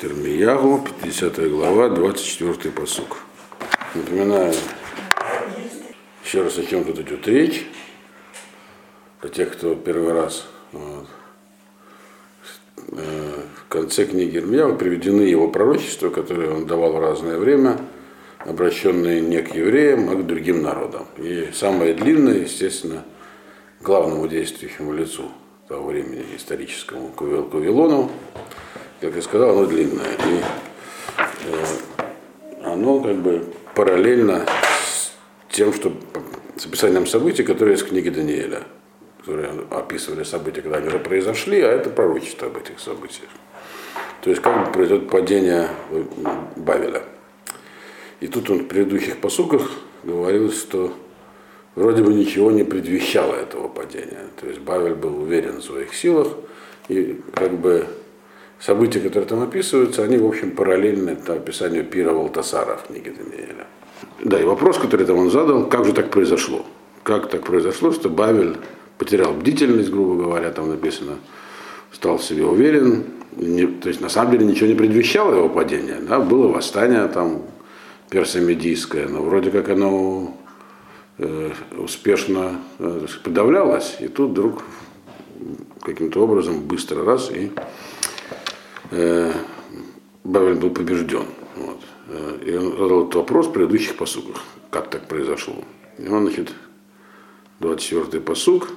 Термиягу, 50 глава, 24 посук. Напоминаю еще раз, о чем тут идет речь. Для тех, кто первый раз вот. Э, в конце книги Ирмияу приведены его пророчества, которые он давал в разное время, обращенные не к евреям, а к другим народам. И самое длинное, естественно, главному действующему лицу того времени историческому, к Вавилону, как я сказал, оно длинное. И э, оно как бы параллельно с тем, что с описанием событий, которые из книги Даниэля, которые описывали события, когда они уже произошли, а это пророчество об этих событиях. То есть как бы произойдет падение Бавеля. И тут он в предыдущих посуках говорил, что вроде бы ничего не предвещало этого падения. То есть Бавель был уверен в своих силах, и как бы события, которые там описываются, они, в общем, параллельны описанию пира Валтасара в книге Даниэля. Да, и вопрос, который там он задал, как же так произошло? Как так произошло, что Бавель потерял бдительность, грубо говоря, там написано, стал в себе уверен, не, то есть на самом деле ничего не предвещало его падения, да, было восстание там персомедийское, но вроде как оно э, успешно э, подавлялось, и тут вдруг каким-то образом быстро раз и Бавель был побежден. Вот. Э, и он задал этот вопрос в предыдущих посуках, как так произошло. И он, значит, 24-й посук.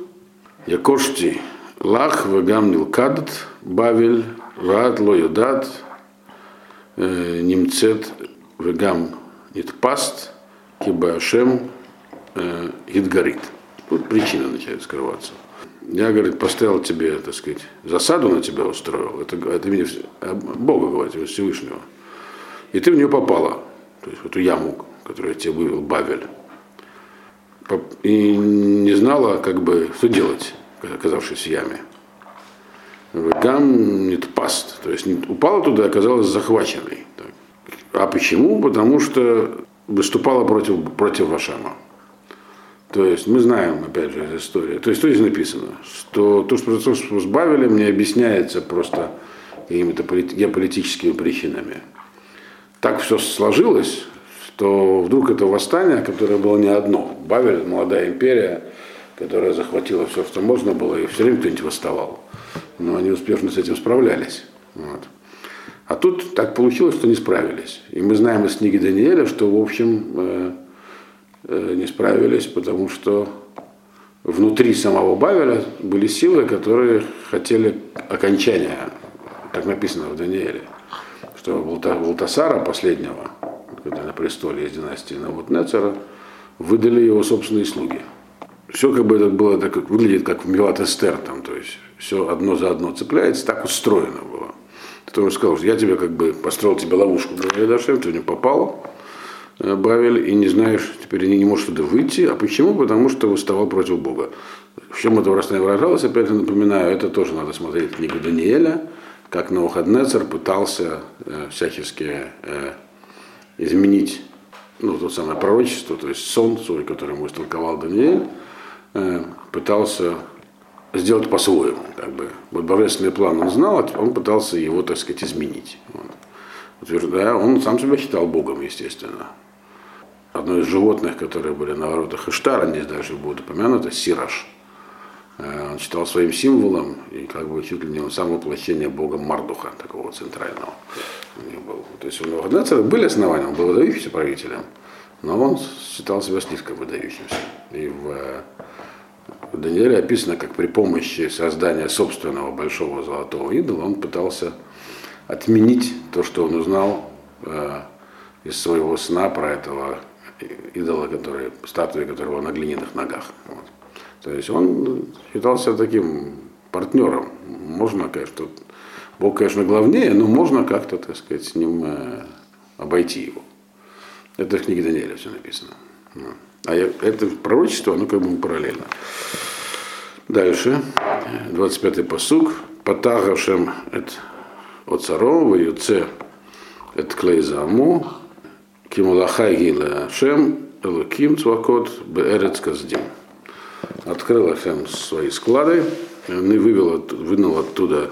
Якошти лах вегам нилкадат бавель ваад ло юдат э, немцет вегам нитпаст киба ашем гидгарит. Тут причина начинает скрываться. Я, говорит, поставил тебе, так сказать, засаду на тебя устроил. Это, это имя Бога, говорит, Всевышнего. И ты в нее попала. То есть в эту яму, которую я тебе вывел, Бавель. И не знала, как бы, что делать, оказавшись в яме. Гам не паст. То есть упала туда оказалась захваченной. А почему? Потому что выступала против, против Вашама. То есть мы знаем, опять же, из истории. То есть здесь написано? Что то, что произошло с Бавелем, не объясняется просто какими-то геополитическими причинами. Так все сложилось, что вдруг это восстание, которое было не одно. Бавель, молодая империя, которая захватила все, что можно было, и все время кто-нибудь восставал. Но они успешно с этим справлялись. Вот. А тут так получилось, что не справились. И мы знаем из книги Даниэля, что, в общем, Э, не справились, потому что внутри самого Бавеля были силы, которые хотели окончания, так написано в Даниэле, что Валтасара последнего, когда на престоле из династии Навутнецера, выдали его собственные слуги. Все как бы это было, так выглядит как в Милат Эстер, там, то есть все одно за одно цепляется, так устроено было. Ты тоже сказал, что я тебе как бы построил тебе ловушку, говорит, Дашем, ты не попал, Э, Бавель, и не знаешь, теперь не, не можешь туда выйти. А почему? Потому что восставал против Бога. В чем это раз выражалось, опять же напоминаю, это тоже надо смотреть книгу Даниэля, как Навуходнецер пытался э, всячески э, изменить ну, то самое пророчество, то есть сон свой, который ему истолковал Даниэль, э, пытался сделать по-своему. Как бы. Вот божественный план он знал, а он пытался его, так сказать, изменить. Вот. Утверждая, он сам себя считал Богом, естественно одно из животных, которые были на воротах Иштара, здесь дальше будет упомянуто, Сираж. Э, он считал своим символом, и как бы чуть ли не он сам воплощение бога Мардуха, такого центрального. Был. То есть у Навуходоносора были основания, он был выдающимся правителем, но он считал себя слишком выдающимся. И в, в Данииле описано, как при помощи создания собственного большого золотого идола он пытался отменить то, что он узнал э, из своего сна про этого идола, который, статуи которого на глиняных ногах. Вот. То есть он считался таким партнером. Можно, конечно, Бог, конечно, главнее, но можно как-то, так сказать, с ним э, обойти его. Это в книге Даниэля все написано. А это пророчество, оно как бы параллельно. Дальше, 25-й посуг. Патагашем от царова, юце это клейзаму, Кимулахай Гила Шем Элуким Цвакот Беэрец Каздим. Открыл Ашем свои склады, и вывел, вынул оттуда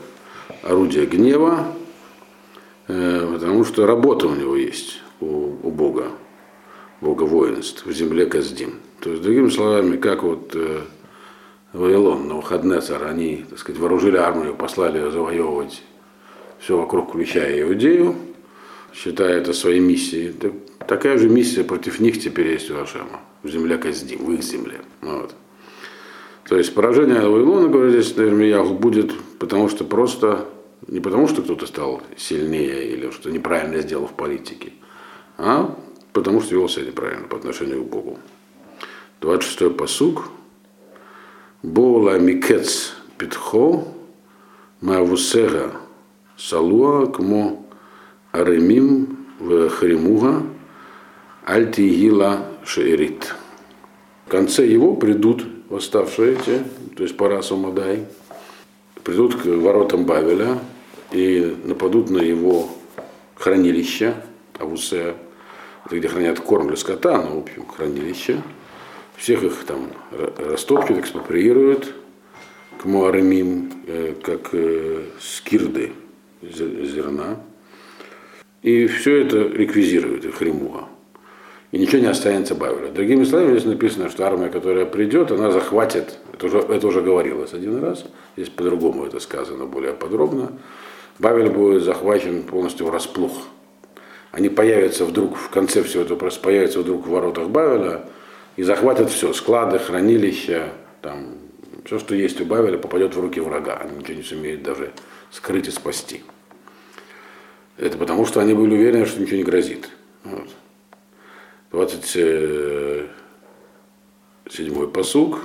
орудие гнева Потому что работа у него есть, у, у Бога, Бога воинств, в земле Каздим. То есть, другими словами, как вот Вавилон, Навуходнецар, они, так сказать, вооружили армию, послали ее завоевывать все вокруг, включая Иудею, считая это своей миссией. Такая же миссия против них теперь есть у Ашема, в земле Каздим, в их земле. Вот. То есть поражение Вавилона, говорит здесь Ирмияху, будет потому что просто, не потому что кто-то стал сильнее или что неправильно сделал в политике, а потому что вел себя неправильно по отношению к Богу. 26-й посуг. Бола микец питхо маавусега салуа кмо аремим в хримуга альтигила шеерит. В конце его придут восставшие эти, то есть Парасу Мадай, придут к воротам Бавеля и нападут на его хранилище, Авусе, это где хранят корм для скота, но, в общем, хранилище. Всех их там растопчут, экспроприируют к Муаремим, э, как э, скирды зерна. И все это реквизируют, их ремуа и ничего не останется Бавеля. Другими словами, здесь написано, что армия, которая придет, она захватит, это уже, это уже говорилось один раз, здесь по-другому это сказано более подробно, Бавель будет захвачен полностью врасплох. Они появятся вдруг, в конце всего этого просто появятся вдруг в воротах Бавеля и захватят все, склады, хранилища, там, все, что есть у Бавеля, попадет в руки врага. Они ничего не сумеют даже скрыть и спасти. Это потому, что они были уверены, что ничего не грозит. Вот. 27 посук.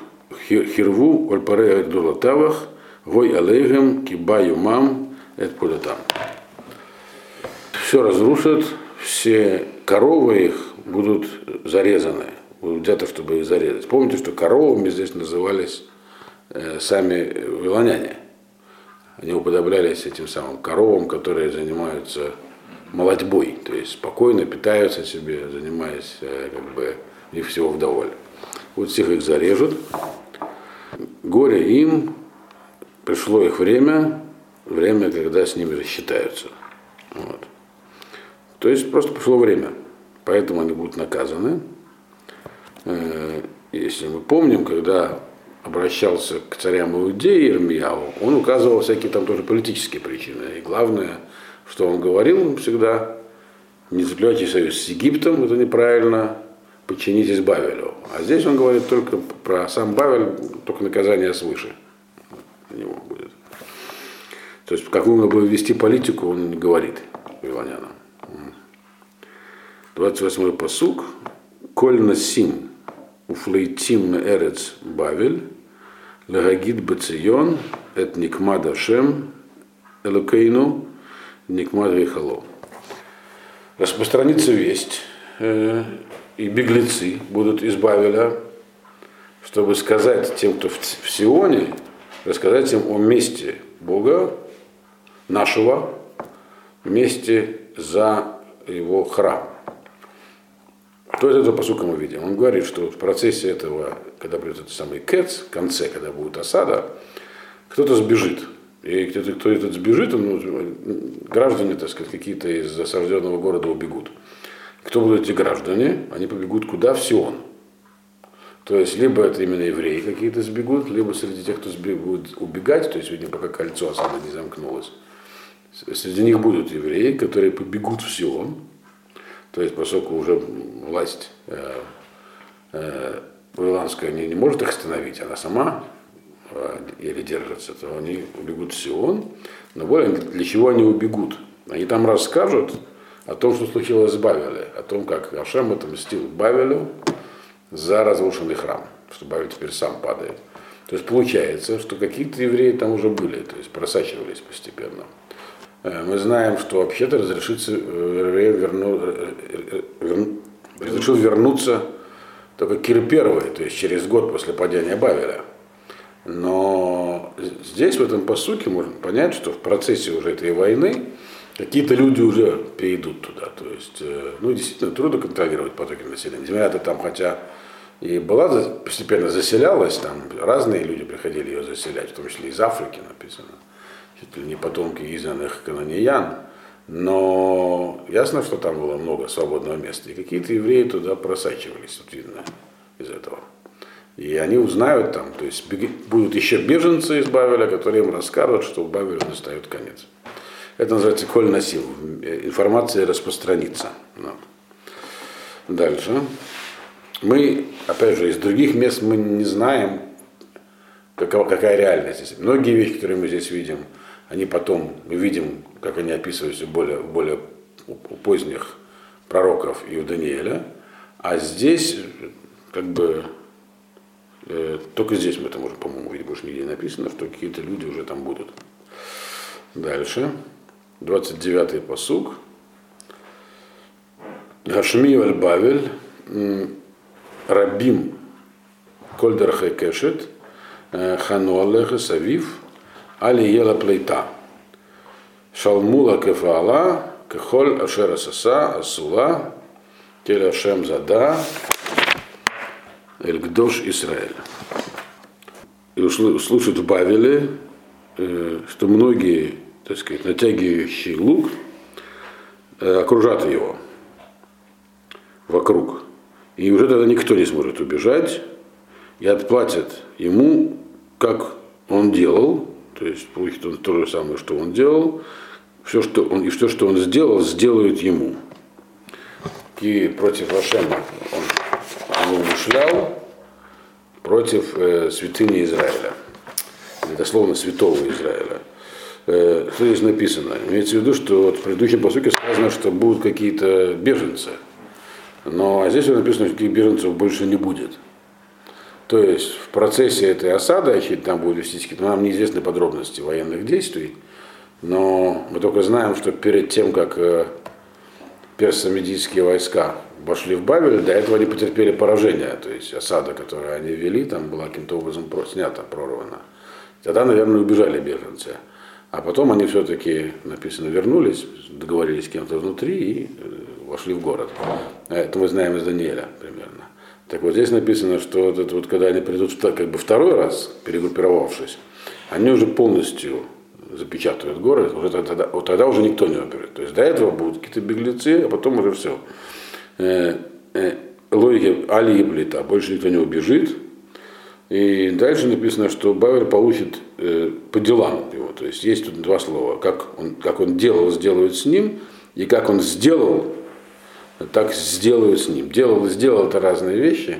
Хирву ольпаре дулатавах, гой алейгем, кибаю мам, это там. Все разрушат, все коровы их будут зарезаны, будут где-то, чтобы их зарезать. Помните, что коровами здесь назывались э, сами вилоняне. Они уподоблялись этим самым коровам, которые занимаются молодьбой, то есть спокойно питаются себе, занимаясь э, как бы и всего вдоволь. Вот всех их зарежут. Горе им, пришло их время, время, когда с ними рассчитаются. Вот. То есть просто пришло время, поэтому они будут наказаны. Э, если мы помним, когда обращался к царям Иудеи Ирмияу, он указывал всякие там тоже политические причины. И главное, что он говорил всегда, не заключайте союз с Египтом, это неправильно, подчинитесь Бавелю. А здесь он говорит только про сам Бавель, только наказание свыше для него будет. То есть, как нужно было вести политику, он не говорит вавилонянам. 28-й посук. Коль насим уфлейтим на эрец Бавель, лагагид бацион, эт никмада шем, элокейну, Никмад Вейхало. Распространится весть, э, и беглецы будут из Бавеля, чтобы сказать тем, кто в, в Сионе, рассказать им о месте Бога, нашего, месте за его храм. Что из этого посука мы видим? Он говорит, что в процессе этого, когда придет этот самый Кец, в конце, когда будет осада, кто-то сбежит – и кто-то, кто этот сбежит, ну, граждане, так сказать, какие-то из осажденного города убегут. Кто будут эти граждане? Они побегут куда? В Сион. То есть, либо это именно евреи какие-то сбегут, либо среди тех, кто будет убегать, то есть, видимо, пока кольцо осады не замкнулось, среди них будут евреи, которые побегут в Сион, то есть, поскольку уже власть э, э, Вавилонская не, не может их остановить, она сама еле держатся, то они убегут в Сион. Но более для чего они убегут? Они там расскажут о том, что случилось с Бавеле, о том, как Ашем отомстил Бавелю за разрушенный храм, что Бавель теперь сам падает. То есть получается, что какие-то евреи там уже были, то есть просачивались постепенно. Э, мы знаем, что вообще-то разрешится э, верну, э, верну, разрешил вернуться только Кир первый, то есть через год после падения Бавеля. Но здесь, в этом посуке, можно понять, что в процессе уже этой войны какие-то люди уже перейдут туда. То есть, э, ну, действительно, трудно контролировать потоки населения. Земля-то там, хотя и была постепенно заселялась, там разные люди приходили ее заселять, в том числе из Африки написано, чуть ли не потомки изгнанных канониян, Но ясно, что там было много свободного места. И какие-то евреи туда просачивались, вот видно, из этого. И они узнают там, то есть будут еще беженцы из Бавеля, которые им расскажут, что в Бавеле настает конец. Это называется коль носил. Информация распространится. Дальше. Мы, опять же, из других мест мы не знаем, какова, какая реальность здесь. Многие вещи, которые мы здесь видим, они потом, мы видим, как они описываются более, более у поздних пророков и у Даниэля. А здесь, как бы, э, только здесь мы это можем, по-моему, видеть, больше нигде не написано, что какие-то люди уже там будут. Дальше. 29-й посуг. Гашми Бавель, Рабим Кольдер Хекешет, э, Хануалеха Савив, Али Ела Плейта. Шалмула Кефала, Кехоль Ашера Саса, Асула, Теля Шем Зада, Эльгдош Израиль. И услышат в Бавеле, э, что многие так сказать, натягивающий лук, э, окружат его вокруг. И уже тогда никто не сможет убежать и отплатят ему, как он делал, то есть получит он то же самое, что он делал, все, что он, и все, что он сделал, сделают ему. И против Ашема он, он умышлял против э, святыни Израиля. Это словно святого Израиля. Э, что здесь написано? Имеется в виду, что вот в предыдущем посуке сказано, что будут какие-то беженцы. Но а здесь написано, что таких беженцев больше не будет. То есть в процессе этой осады, а там будут вести какие-то, нам неизвестны подробности военных действий, но мы только знаем, что перед тем, как э, персо-медийские войска вошли в Бавель, до этого они потерпели поражение, то есть осада, которую они вели, там была каким-то образом снята, прорвана. Тогда, наверное, убежали беженцы. А потом они все-таки, написано, вернулись, договорились с кем-то внутри и э, вошли в город. Это мы знаем из Даниэля примерно. Так вот здесь написано, что вот это вот, когда они придут как бы второй раз, перегруппировавшись, они уже полностью запечатают город, уже тогда, вот тогда уже никто не уберет. То есть до этого будут какие-то беглецы, а потом уже все. Э, э, логика Али и Блита, больше никто не убежит, и дальше написано, что Бавер получит э, по делам его. То есть есть тут два слова. Как он, как он делал, сделают с ним, и как он сделал, так сделают с ним. Делал сделал это разные вещи.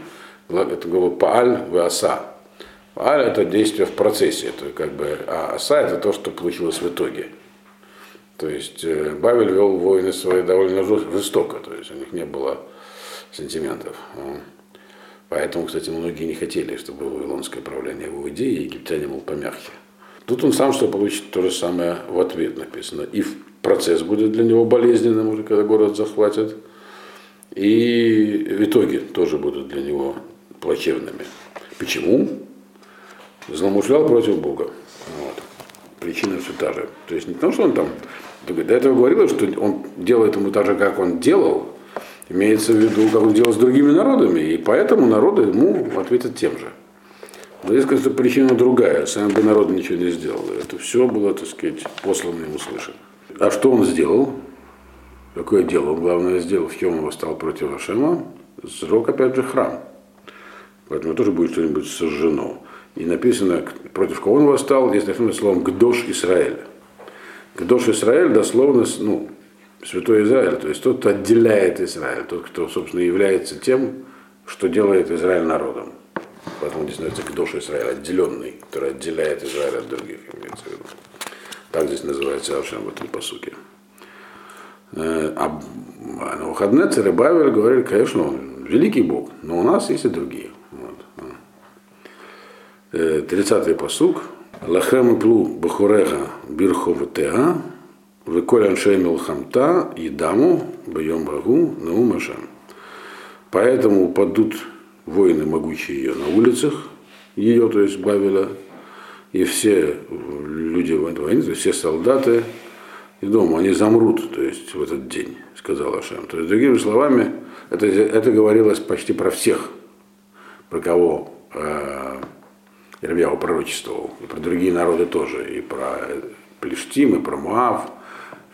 Это говорю пааль в Пааль это действие в процессе, это как бы, а аса это то, что получилось в итоге. То есть э, Бавель вел войны свои довольно жестоко, то есть у них не было сантиментов. Поэтому, кстати, многие не хотели, чтобы вавилонское правление его идеи, и египтяне, мол, помягче. Тут он сам что получит то же самое в ответ написано. И процесс будет для него болезненным, уже когда город захватят. И в итоге тоже будут для него плачевными. Почему? Злоумышлял против Бога. Вот. Причина все та же. То есть не потому, что он там до этого говорил, что он делает ему так же, как он делал, Имеется в виду, как он делал с другими народами, и поэтому народы ему ответят тем же. Но здесь, конечно, причина другая. Сам бы народ ничего не сделал. Это все было, так сказать, послано ему слышать. А что он сделал? Какое дело он, главное, сделал? В чем он восстал против Ашема? Срок, опять же, храм. Поэтому тоже будет что-нибудь сожжено. И написано, против кого он восстал, здесь написано словом «Гдош Израиль». «Гдош Израиль» дословно, ну, святой Израиль, то есть тот, кто отделяет Израиль, тот, кто, собственно, является тем, что делает Израиль народом. Поэтому здесь называется Кдош Израиль, отделенный, который отделяет Израиль от других, имеется в виду. Так здесь называется Ашем в этом посуке. Э, а на выходные царь Бавер говорили, конечно, он великий Бог, но у нас есть и другие. Вот. 30-й э, посук. Лахем плу бахуреха бирховтеа Выколь аншей милхамта и даму боем багу наум Ашем. Поэтому упадут воины могучие ее на улицах, ее, то есть Бавеля, и все люди войны, все солдаты, и дома, они замрут, то есть в этот день, сказал Ашем. То есть, другими словами, это, это говорилось почти про всех, про кого э, Ирмьяу пророчествовал, и про другие народы тоже, и про Плештим, и про Муав,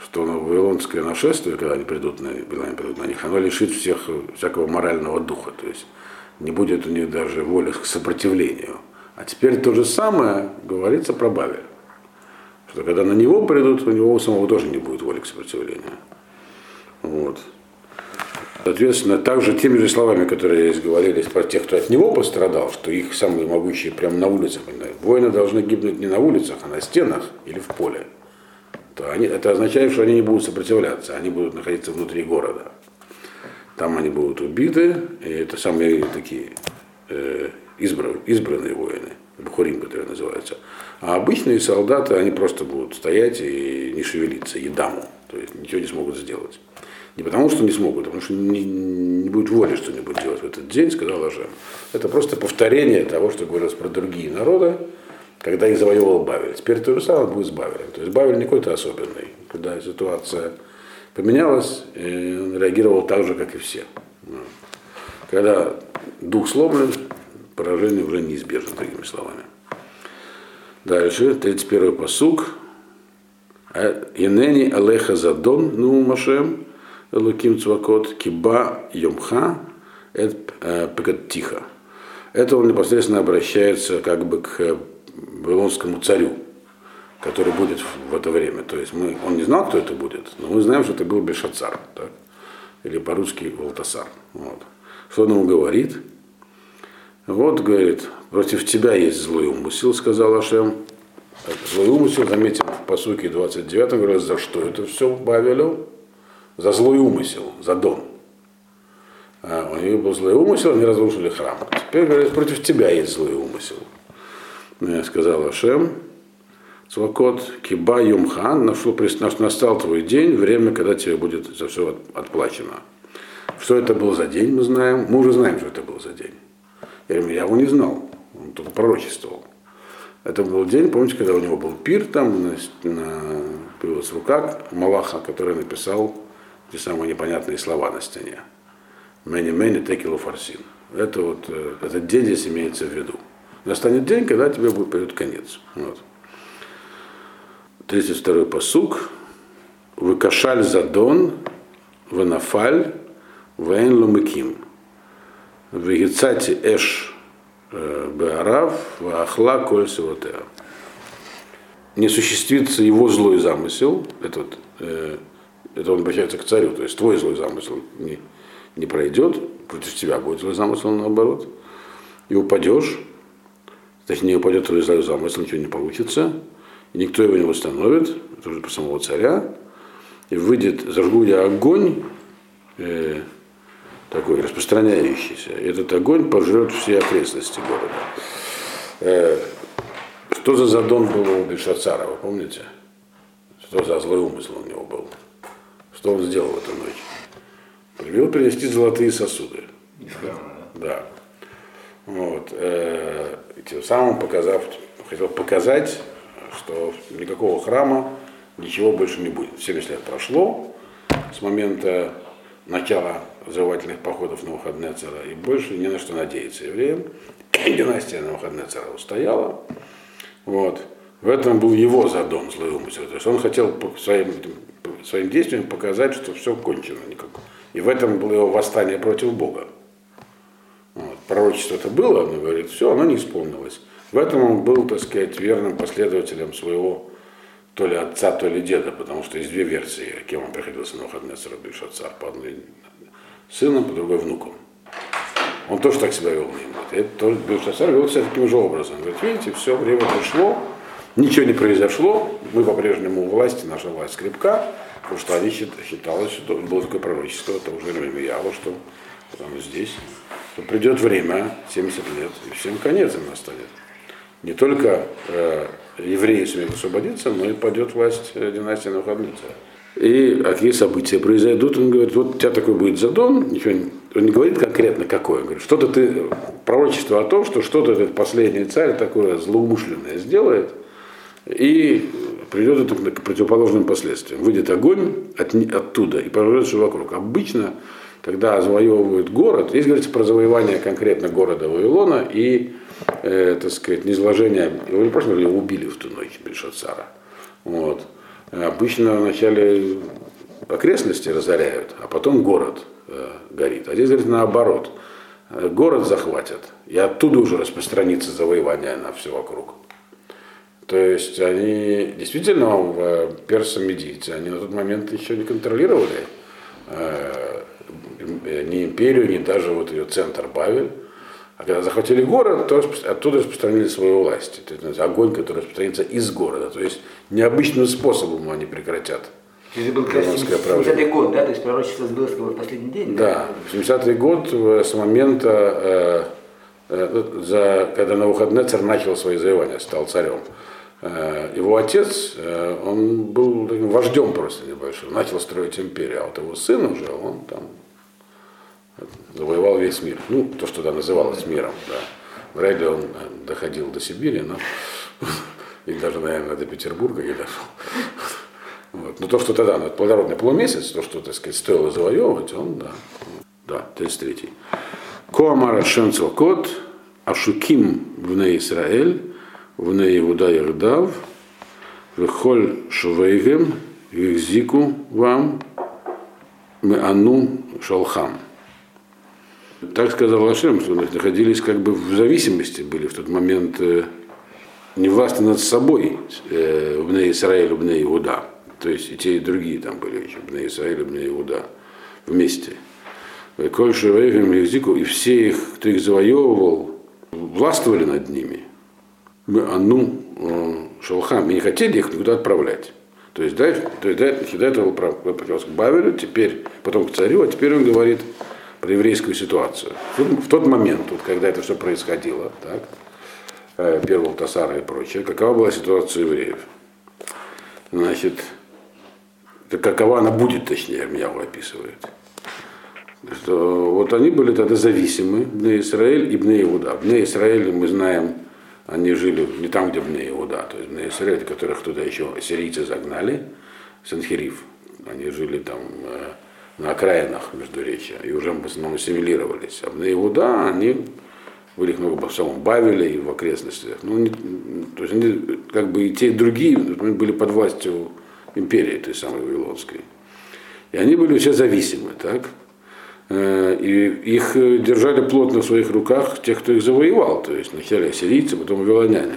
что вавилонское нашествие, когда они придут на, когда они придут на них, оно лишит всех всякого морального духа. То есть не будет у них даже воли к сопротивлению. А теперь то же самое говорится про Бавель. Что когда на него придут, у него самого тоже не будет воли к сопротивлению. Вот. Соответственно, также теми же словами, которые здесь говорились про тех, кто от него пострадал, что их самые могущие прямо на улицах, воины должны гибнуть не на улицах, а на стенах или в поле. То они, это означает, что они не будут сопротивляться, они будут находиться внутри города. Там они будут убиты, и это самые такие э, избран, избранные воины, бухурим, которые называются. А обычные солдаты, они просто будут стоять и не шевелиться, едаму, то есть ничего не смогут сделать. Не потому, что не смогут, а потому что не, не будет воли что-нибудь делать в этот день, сказал Ажем. Это просто повторение того, что говорилось про другие народы, когда их завоевывал Бавель. Теперь то же самое будет с Бавелем. То есть Бавель не какой-то особенный. Когда ситуация поменялась, он реагировал так же, как и все. Когда дух сломлен, поражение уже неизбежно, другими словами. Дальше, 31-й посук. Инени алеха задон, ну Машем, Луким Цвакот, Киба Йомха, это тихо. Это он непосредственно обращается как бы к Вавилонскому царю, который будет в это время. То есть мы, он не знал, кто это будет, но мы знаем, что это был Бешацар, так? или по-русски Валтасар. Вот. Что он ему говорит? Вот, говорит, против тебя есть злой умысел, сказал Ашем. Злой умысел, заметим, в посуке 29 говорит, за что это все Бавелю? За злой умысел, за дом. А, у них был злой умысел, они разрушили храм. Теперь говорят, против тебя есть злой умысел. Ну, сказал Ашем, Цвакот Киба Юмхан, настал твой день, время, когда тебе будет за все отплачено. Что это был за день, мы знаем. Мы уже знаем, что это был за день. Я его не знал, он только пророчествовал. Это был день, помните, когда у него был пир, там на, на, появилась рука Малаха, который написал те самые непонятные слова на стене. Мэни мэни текилу фарсин. Это вот, э, этот день здесь имеется в виду. Настанет день, когда тебе будет придет конец. Вот. 32-й посук. Выкашаль задон, ванафаль, ваэн лумыким. Вегицати эш э, беарав, ваахла коль севотеа. Не осуществится его злой замысел, этот э, это он обращается к царю, то есть твой злой замысел не, не пройдет, против тебя будет злой замысел наоборот, и упадешь, точнее упадет твой злой замысел, ничего не получится, и никто его не восстановит, это уже про самого царя, и выйдет, зажгу я огонь, э, такой распространяющийся, и этот огонь пожрет все окрестности города. Э, что за задон был у Бельшацара, вы помните? Что за злой умысел у него был? Что он сделал в эту ночь? Привел принести золотые сосуды. Да. да. Вот. Э, тем самым показав, хотел показать, что никакого храма, ничего больше не будет. 70 лет прошло с момента начала завоевательных походов на выходные цара, и больше не на что надеяться евреям. Династия на выходные цара устояла. Вот. В этом был его задом, злой умысел. То есть он хотел своим своим действием показать, что все кончено. Никак. И в этом было его восстание против Бога. Вот. Пророчество это было, но говорит, все, оно не исполнилось. В этом он был, так сказать, верным последователем своего то ли отца, то ли деда, потому что есть две версии, кем он приходился на выходные с отца, по одной сыном, по другой внуком. Он тоже так себя вел. Это Бельшацар вел себя таким же образом. Говорит, видите, все, время пришло, ничего не произошло, мы по-прежнему у власти, наша власть крепка, Потому что они считалось, что было такое пророчество того же Ремьява, что там здесь, что придет время, 70 лет, и всем конец им настанет. Не только э, евреи сумеют освободиться, но и пойдет власть э, династии Навуходоносора. И какие события произойдут, он говорит, вот у тебя такой будет задон, ничего не, он не говорит конкретно какое, он говорит, что-то ты, пророчество о том, что что-то этот последний царь такое злоумышленное сделает, и приведет это к противоположным последствиям. Выйдет огонь от, оттуда и пожрет все вокруг. Обычно, когда завоевывают город, здесь говорится про завоевание конкретно города Вавилона и, э, так сказать, низложение, его не просто его убили в ту ночь Бельшацара. Вот. обычно вначале окрестности разоряют, а потом город э, горит. А здесь говорит наоборот. Город захватят, и оттуда уже распространится завоевание на все вокруг. То есть они действительно э, персо-медийцы, они на тот момент еще не контролировали э, ни империю, ни даже вот ее центр Бавель. А когда захватили город, то оттуда распространили свою власть. То есть огонь, который распространится из города. То есть необычным способом они прекратят. Это был 70-й год, да? То есть пророчество сбылось в последний день? Да, да? 70-й год с момента, э, э, за, когда Навуходнецер начал свои завоевания, стал царем. Э, его отец, э, он был таким вождем просто небольшим, начал строить империю, а вот его сын уже, он там завоевал весь мир. Ну, то, что тогда называлось миром, да. Вряд ли он э, доходил до Сибири, но и даже, наверное, до Петербурга не дошел. Вот. Но то, что тогда, ну, плодородный полумесяц, то, что, так сказать, стоило завоевывать, он, да, да, 33-й. Коамара Шемцел Кот, Ашуким в Израиль, в Иуда Ирдав, Вехоль Шувейгем, Вихзику вам, Меану Шалхам. Так сказал Ашем, что находились как бы в зависимости, были в тот момент э, не властны над собой э, Бне Исраиль, Бне Иуда. То есть и те, и другие там были еще, Бне Исраиль, Бне Иуда вместе. Коль Шевейгем и все их, кто их завоевывал, властвовали над ними. Ану э, Шалхам, и не хотели их никуда отправлять. То есть, да, то есть до, до этого обратился к Бавелю, теперь, потом к царю, а теперь он говорит про еврейскую ситуацию. В тот момент, вот, когда это все происходило, так, э, первого Тасара и прочее, какова была ситуация евреев? Значит, какова она будет, точнее, меня описывает. Что вот они были тогда зависимы, Бне Израиль и Бне Иуда. Бне Израиль мы знаем, они жили не там, где Бне Иуда, то есть Бне Израиль, которых туда еще сирийцы загнали, Санхериф. Они жили там э, на окраинах Междуречия и уже в основном ассимилировались. А Бне Иуда, они были их много в самом Бавеле и в окрестностях. Ну, не, то есть они, как бы и те, и другие были под властью империи, той самой Вавилонской. И они были все зависимы, так? Э, и их держали плотно в своих руках тех, кто их завоевал, то есть сначала ассирийцы, потом вавилоняне.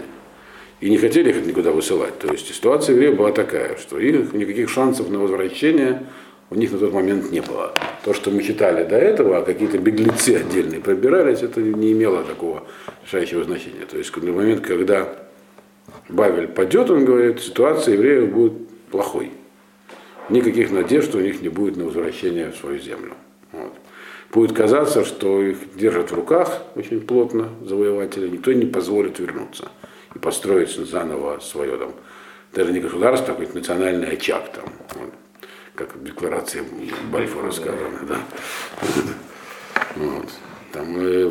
И не хотели их никуда высылать. То есть ситуация в евреев была такая, что их никаких шансов на возвращение у них на тот момент не было. То, что мы читали до этого, а какие-то беглецы отдельные пробирались, это не имело такого решающего значения. То есть на момент, когда Бавель падет, он говорит, ситуация евреев будет плохой. Никаких надежд у них не будет на возвращение в свою землю. Будет казаться, что их держат в руках очень плотно завоеватели, никто не позволит вернуться и построить заново свое там, даже не государство, а какой-то национальный очаг там. Вот как в декларации Бальфора сказано, да. Вот. Там э,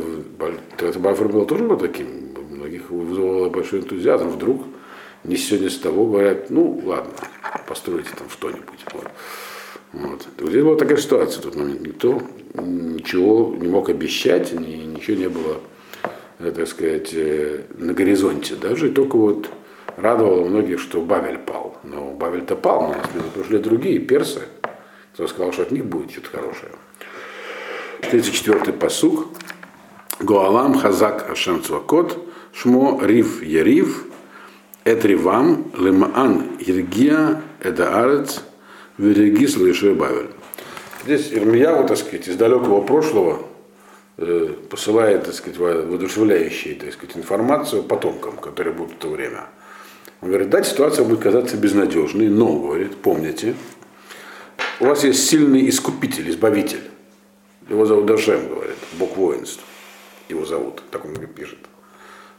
Бальфор был тоже был таким, многих вызвало большой энтузиазм. Вдруг не сегодня с того говорят, ну ладно, постройте там что-нибудь. Вот. Вот. Здесь была такая ситуация в тот момент. Никто ничего не мог обещать, ни, ничего не было, э, так сказать, э, на горизонте даже. И только вот радовало многих, что Бавель пал. Но Бавель-то пал, но пришли другие, персы, кто сказал, что от них будет что-то хорошее. 34-й посуг. Гоалам Хазак Ашем Цвакот, Шмо Рив Ярив, Этривам, Лемаан Ергия, Эдаарец, Верегис Лешой Бавель. Здесь Ирмияу, так сказать, из далекого прошлого э, посылает, так сказать, воодушевляющую, так сказать, информацию потомкам, которые будут в то время. Он говорит, да, ситуация будет казаться безнадежной, но, говорит, помните, у вас есть сильный искупитель, избавитель. Его зовут Дашем, говорит, Бог воинств. Его зовут, так он пишет.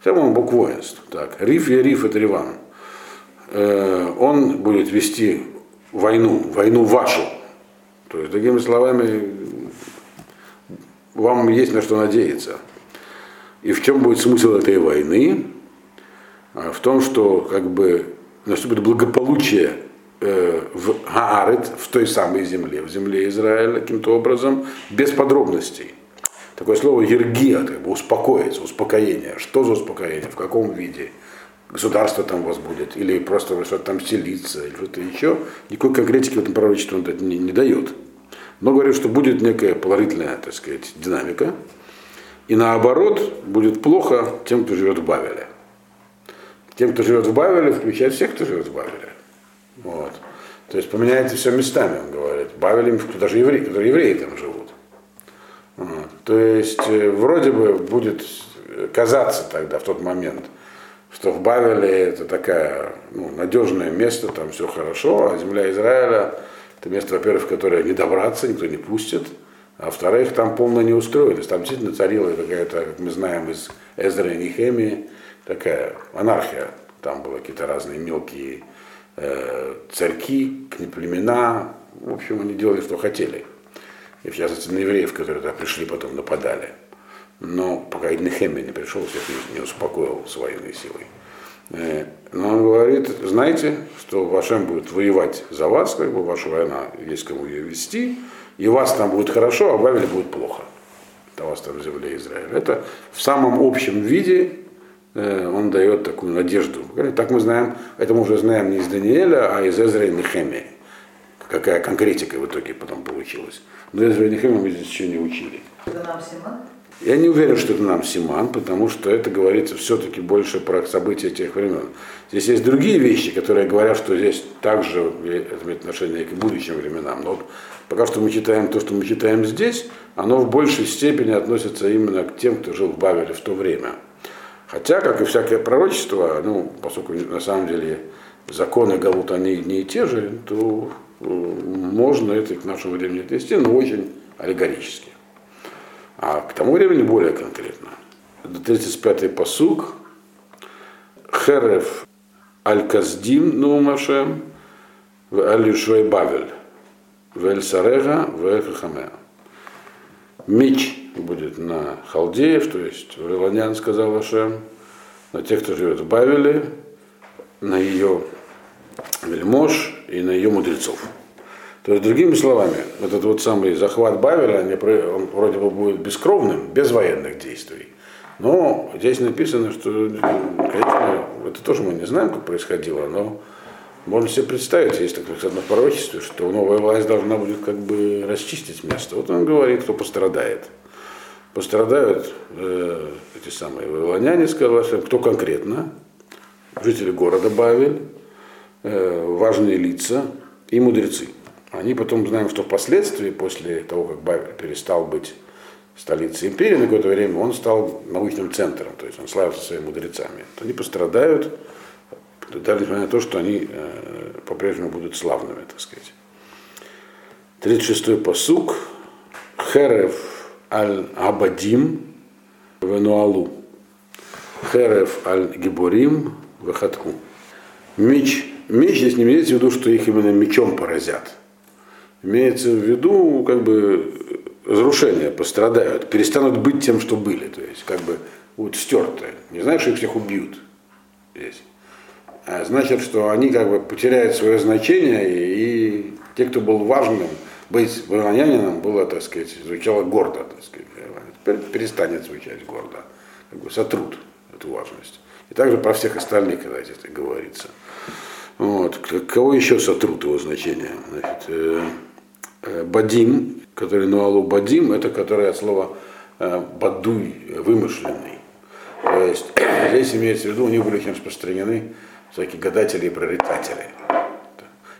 Сам он Бог воинств. Так, Риф и Риф это Риван. Э, он будет вести войну, войну вашу. То есть, другими словами, вам есть на что надеяться. И в чем будет смысл этой войны? А, в том, что как бы наступит благополучие э, в Гаарет, в той самой земле, в земле Израиля каким-то образом, без подробностей. Такое слово ергия, как бы успокоиться, успокоение. Что за успокоение, в каком виде, государство там вас будет, или просто что-то там селиться, или что-то еще, никакой конкретики в этом пророчестве он не, не дает. Но говорит, что будет некая положительная, так сказать, динамика, и наоборот, будет плохо тем, кто живет в Бавеле. Тем, кто живет в Бавеле, включает всех, кто живет в Бавеле. Вот. То есть поменяется все местами, он говорит. Бавелем, даже евреи, которые евреи там живут. Вот. То есть э, вроде бы будет казаться тогда, в тот момент, что в Бавеле это такая ну, надежное место, там все хорошо, а земля Израиля это место, во-первых, в которое не добраться, никто не пустит, а во-вторых, там полно не устроились. Там действительно царила какая-то, как мы знаем из Эзры и Нехемии, такая анархия. Там были какие-то разные мелкие э, царьки, племена. В общем, они делали, что хотели. И в частности на евреев, которые туда пришли, потом нападали. Но пока Нехемия не пришел, всех не, успокоил с военной силой. Э, но он говорит, знаете, что Вашем будет воевать за вас, как бы ваша война, есть кому ее вести, и вас там будет хорошо, а в Бавеле будет плохо. У вас там земле Израиля. Это в самом общем виде э, он дает такую надежду. Так мы знаем, это мы уже знаем не из Даниэля, а из Эзра и Нехемии. Какая конкретика в итоге потом получилась. Но Эзра и Нехемия мы здесь еще не учили. Это нам Симан? Я не уверен, что это нам Симан, потому что это говорится все-таки больше про события тех времен. Здесь есть другие вещи, которые говорят, что здесь также имеет отношение к будущим временам. Но вот пока что мы читаем то, что мы читаем здесь, оно в большей степени относится именно к тем, кто жил в Бавеле в то время. Хотя, как и всякое пророчество, ну, поскольку на самом деле законы Галут, они не те же, то э, можно это к нашему времени отнести, но очень аллегорически. А к тому времени более конкретно. Это 35-й посуг. Херев Аль-Каздим Нумашем в Аль-Юшвей Бавель в Эль-Сарега в Эль-Хахамеа. Меч будет на халдеев, то есть вавилонян, сказал Ашем, на тех, кто живет в Бавеле, на ее вельмож и на ее мудрецов. То есть, другими словами, этот вот самый захват Бавеля, он вроде бы будет бескровным, без военных действий. Но здесь написано, что, конечно, это тоже мы не знаем, как происходило, но можно себе представить, есть такое одно пророчество, что новая власть должна будет как бы расчистить место. Вот он говорит, кто пострадает. Пострадают э, эти самые вавилоняне, сказал, кто конкретно, жители города Бавель, э, важные лица и мудрецы. Они потом знаем, что впоследствии, после того, как Бавель перестал быть столицей империи на какое-то время, он стал научным центром, то есть он славился своими мудрецами. Они пострадают, даже несмотря на то, что они э, по-прежнему будут славными, так сказать. 36-й посук. Херев аль-Абадим венуалу. Херев аль-Гибурим вехатку. Меч, меч здесь не имеется в виду, что их именно мечом поразят. Имеется в виду, как бы, разрушения пострадают, перестанут быть тем, что были. То есть, как бы, вот стерты. Не знаешь, что их всех убьют здесь. А значит, что они как бы потеряют свое значение, и, и те, кто был важным, быть вавилонянином было, так сказать, звучало гордо, так сказать. Теперь перестанет звучать гордо. Как бы сотрут эту важность. И также про всех остальных, когда это говорится. Вот. Кого еще сотрут его значение? Значит, э, бадим, который нуалу бадим, это которое слово э, бадуй, вымышленный. То есть здесь имеется в виду, у них были очень распространены всякие гадатели и прорицатели.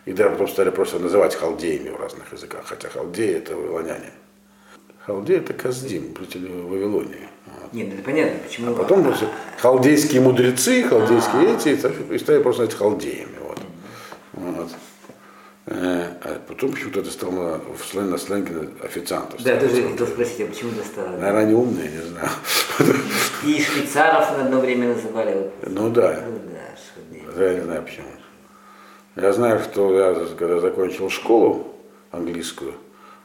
И даже потом стали просто называть халдеями в разных языках, хотя халдеи это вавилоняне. Халдеи это каздим, жители Вавилонии. Нет, это понятно, почему. А потом а... халдейские мудрецы, халдейские эти, и стали просто называть халдеями. Вот. Вот. Э, а потом почему-то это стало на, в, на сленге официантов. Да, тоже хотел спросить, а почему это стало? Наверное, они умные, не знаю. И швейцаров на одно время называли. Ну да. Ну, да я не знаю почему. Я знаю, что я когда закончил школу английскую,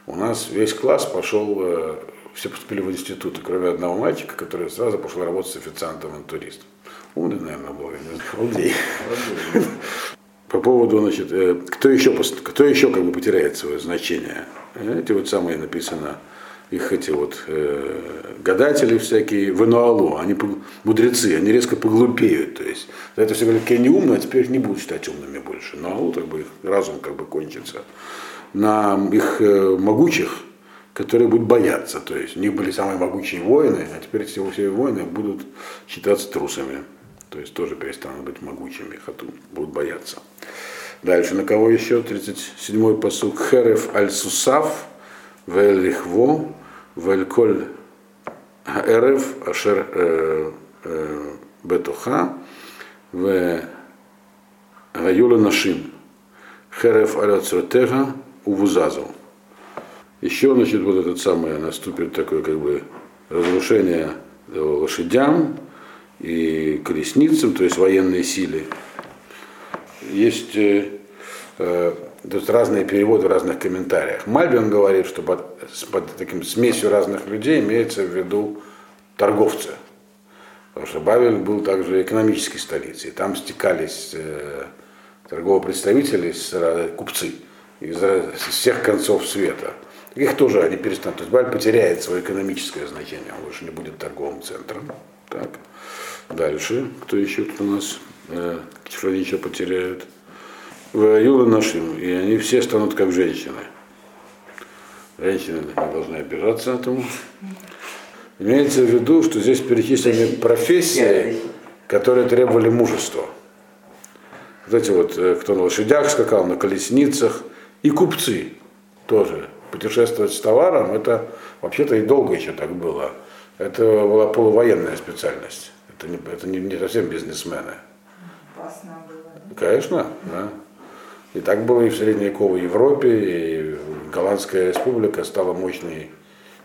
у нас весь класс пошел, э, все поступили в институт, кроме одного мальчика, который сразу пошел работать с официантом и туристом. Умный, наверное, был, я не знаю, по поводу, значит, э, кто еще, кто еще как бы потеряет свое значение. Эти вот самые написано их эти вот э, гадатели всякие в Энуалу, они мудрецы, они резко поглупеют. То есть за это все говорят, какие они умные, а теперь не будут считать умными больше. Энуалу, как бы их разум как бы кончится. На их э, могучих, которые будут бояться. То есть у них были самые могучие воины, а теперь все, все воины будут считаться трусами. То есть тоже перестанут быть могучими, будут бояться. Дальше, на кого еще? 37-й посук. Херев аль-Сусав, Велихво, Вельколь Эрев, Ашер Бетуха, в Гаюла Нашим, Херев Аляцротега, Увузазу. Еще, значит, вот этот самый наступит такое как бы разрушение лошадям и колесницам, то есть военной силе. Есть э, э, есть разные переводы в разных комментариях. Мальбин говорит, что под, под таким смесью разных людей имеется в виду торговцы. Потому что Бавель был также экономической столицей. Там стекались э, торговые представители, купцы из, из всех концов света. Их тоже они перестанут. То есть Бавель потеряет свое экономическое значение, он больше не будет торговым центром. Так. Дальше, кто еще тут у нас? Э, еще потеряют? Юлы нашим, и они все станут как женщины. Женщины не должны обижаться этому. Имеется в виду, что здесь перечислены профессии, которые требовали мужества. Вот эти вот, э, кто на лошадях скакал, на колесницах, и купцы тоже. Путешествовать с товаром, это вообще-то и долго еще так было. Это была полувоенная специальность. Это не, это не, не совсем бизнесмены. Опасно было. Да? Конечно, да. И так было и в средневековой Европе, и Голландская республика стала мощной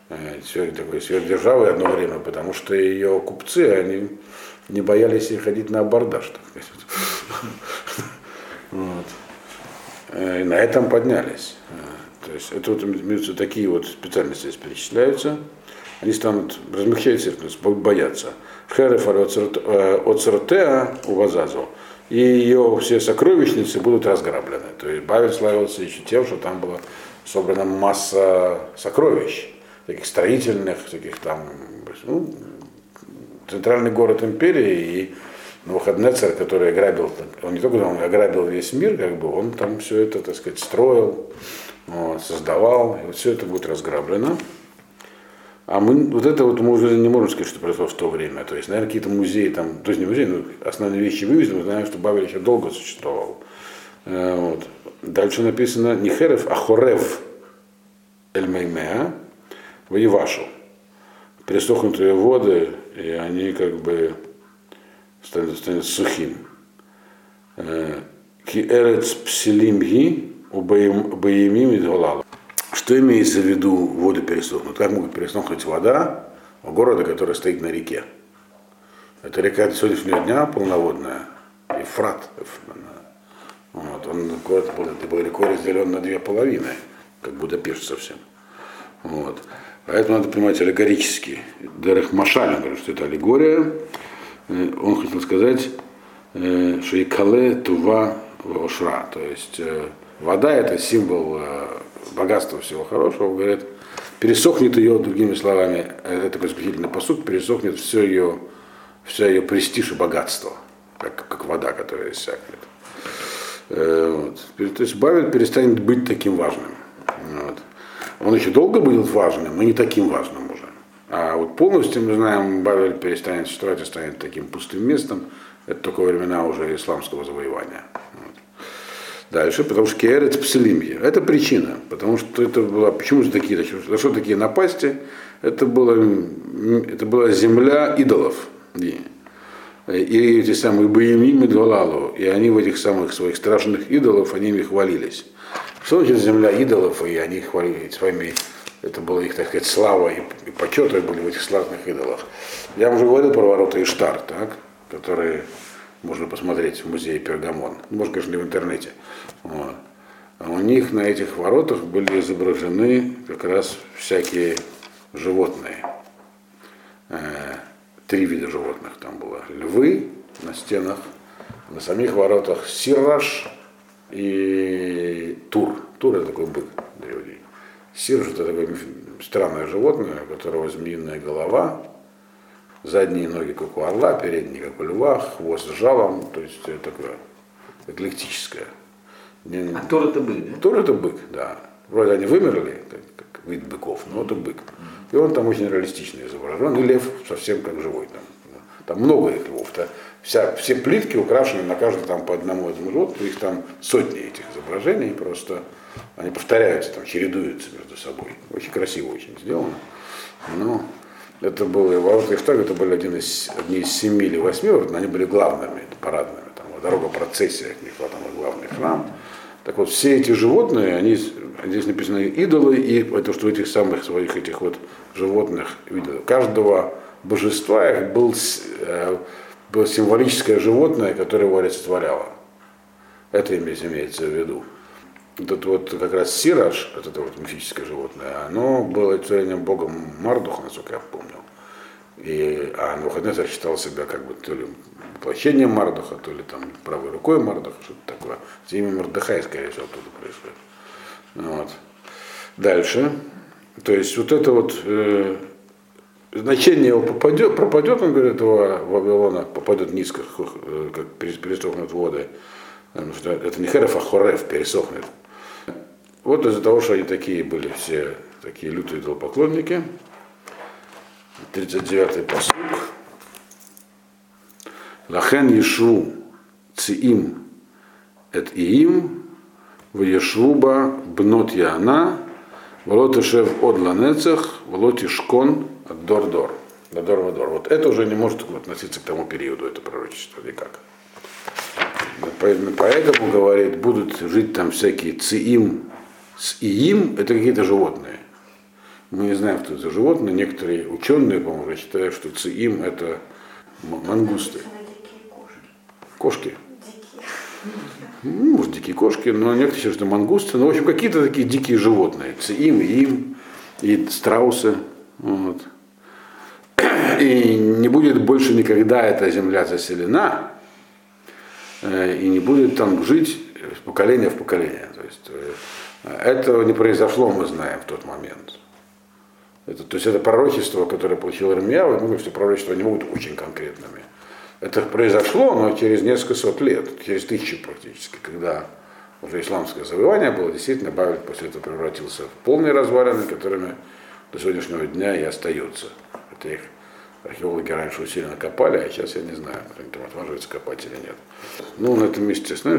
э, такой сверхдержавой одно время, потому что ее купцы, они не боялись ходить на абордаж. Вот. Э, и на этом поднялись. Э, то есть это вот такие вот специальности здесь перечисляются. Они станут, будут бояться. Хереф от Сортеа у Вазазу и ее все сокровищницы будут разграблены. То есть Бавель славился еще тем, что там была собрана масса сокровищ, таких строительных, таких там, ну, центральный город империи и Навуходнецер, который ограбил, он не только он ограбил весь мир, как бы, он там все это, так сказать, строил, вот, создавал, и вот все это будет разграблено. А мы, вот это вот мы уже не можем сказать, что произошло в то время. То есть, наверное, какие-то музеи там, то есть не музеи, но основные вещи вывезли, мы знаем, что Бавель еще долго существовал. Э, вот. Дальше написано не Херев, а Хорев Эльмеймеа воевашу. Пересохнутые воды, и они как бы станут, станут сухим. Э, Ки эрец псилимги у боемим и что имеется в виду воды пересохнут? Как могут пересохнуть вода у города, который стоит на реке? Это река до сегодняшнего дня полноводная, Ефрат. Вот, он, город был, рекой разделен на две половины, как Будапешт совсем. Вот. Поэтому надо понимать аллегорически. Дерех Машаль, он говорит, что это аллегория. Э, он хотел сказать, э, что и кале тува ошра. То есть э, вода это символ богатства всего хорошего, говорят, пересохнет ее, другими словами, это такой исключительный посуд, пересохнет все ее, все ее престиж и богатство, как, как вода, которая иссякнет. Э, вот. То есть Бавель перестанет быть таким важным. Вот. Он еще долго будет важным, но не таким важным уже. А вот полностью мы знаем, Бавель перестанет существовать и станет таким пустым местом. Это только времена уже исламского завоевания. Дальше, потому что Керец Пселимья. Это причина, потому что это было, почему же такие, за что такие напасти? Это, было, это была земля идолов. И, и эти самые Боемим и Двалалу, и они в этих самых своих страшных идолов, они ими хвалились. Что значит земля идолов, и они хвалились своими, это была их, так сказать, слава и, и почет были в этих славных идолах. Я уже говорил про ворота Иштар, так, которые можно посмотреть в музее Пергамон. Можно, конечно, не в интернете. Вот. А у них на этих воротах были изображены как раз всякие животные. Э, три вида животных там было. Львы на стенах, на самих воротах сираж и тур. Тур это такой бык древний. Сир это такое странное животное, у которого змеиная голова, задние ноги, как у орла, передние, как у льва, хвост с жалом, то есть это такое эклектическое. А Тур это бык, да? Тур это бык, да. Вроде они вымерли, как, вид быков, но это бык. И он там очень реалистично изображен, и лев совсем как живой там. Там много их львов. -то. Вся, все плитки украшены на каждый там по одному этому животному, их там сотни этих изображений, просто они повторяются, там чередуются между собой. Очень красиво очень сделано. Но это было, ворота Ихтага, это были один из, одни из семи или восьми но они были главными, парадными. Там, дорога процессия от них, вот там главный храм. Так вот, все эти животные, они, здесь написаны идолы, и это что этих самых своих этих вот животных, видов, каждого божества их был, э, было символическое животное, которое его олицетворяло. Это имеется в виду. Этот вот как раз Сираж, это вот мифическое животное, оно было олицетворением богом Мардуха, насколько я помню. И, а Навуходнецар считал себя как бы то ли воплощением Мардуха, то ли там правой рукой Мардуха, что-то такое. Имя Мардахай, скорее всего, оттуда происходит. Вот. Дальше. То есть вот это вот э, значение его попадет, пропадет, он говорит, этого Вавилона, попадет низко, э, как пересохнут воды. Что это не Хереф, а Хореф пересохнет. Вот из-за того, что они такие были все, такие лютые идолопоклонники, 39-й посук. Лахен Ешу Циим Эт Иим в Ешуба Бнот Яна Волот Ишев Од Ланецах Волот Ишкон от Дор-Дор. До Дор-Дор. Вот это уже не может относиться к тому периоду, это пророчество никак. Поэтому, говорит, будут жить там всякие циим с иим, это какие-то животные. Мы не знаем, что это животные. Некоторые ученые, по-моему, считают, что циим это мангусты. Кошки. Ну, может, дикие кошки, но некоторые считают, что мангусты. Ну, в общем, какие-то такие дикие животные. Циим, им, и страусы. Вот. И не будет больше никогда эта земля заселена, э, и не будет там жить с поколения в поколение. То есть э, этого не произошло, мы знаем, в тот момент. Это, то есть это пророчество, которое получил Ирмия, мы говорим, что пророчества не могут быть очень конкретными. Это произошло, но через несколько сот лет, через тысячу практически, когда уже исламское завоевание было, действительно Бавель после этого превратился в полные развалины, которыми до сегодняшнего дня и остается. Это их археологи раньше усиленно копали, а сейчас я не знаю, они там отваживаются копать или нет. Ну, на этом месте остановимся.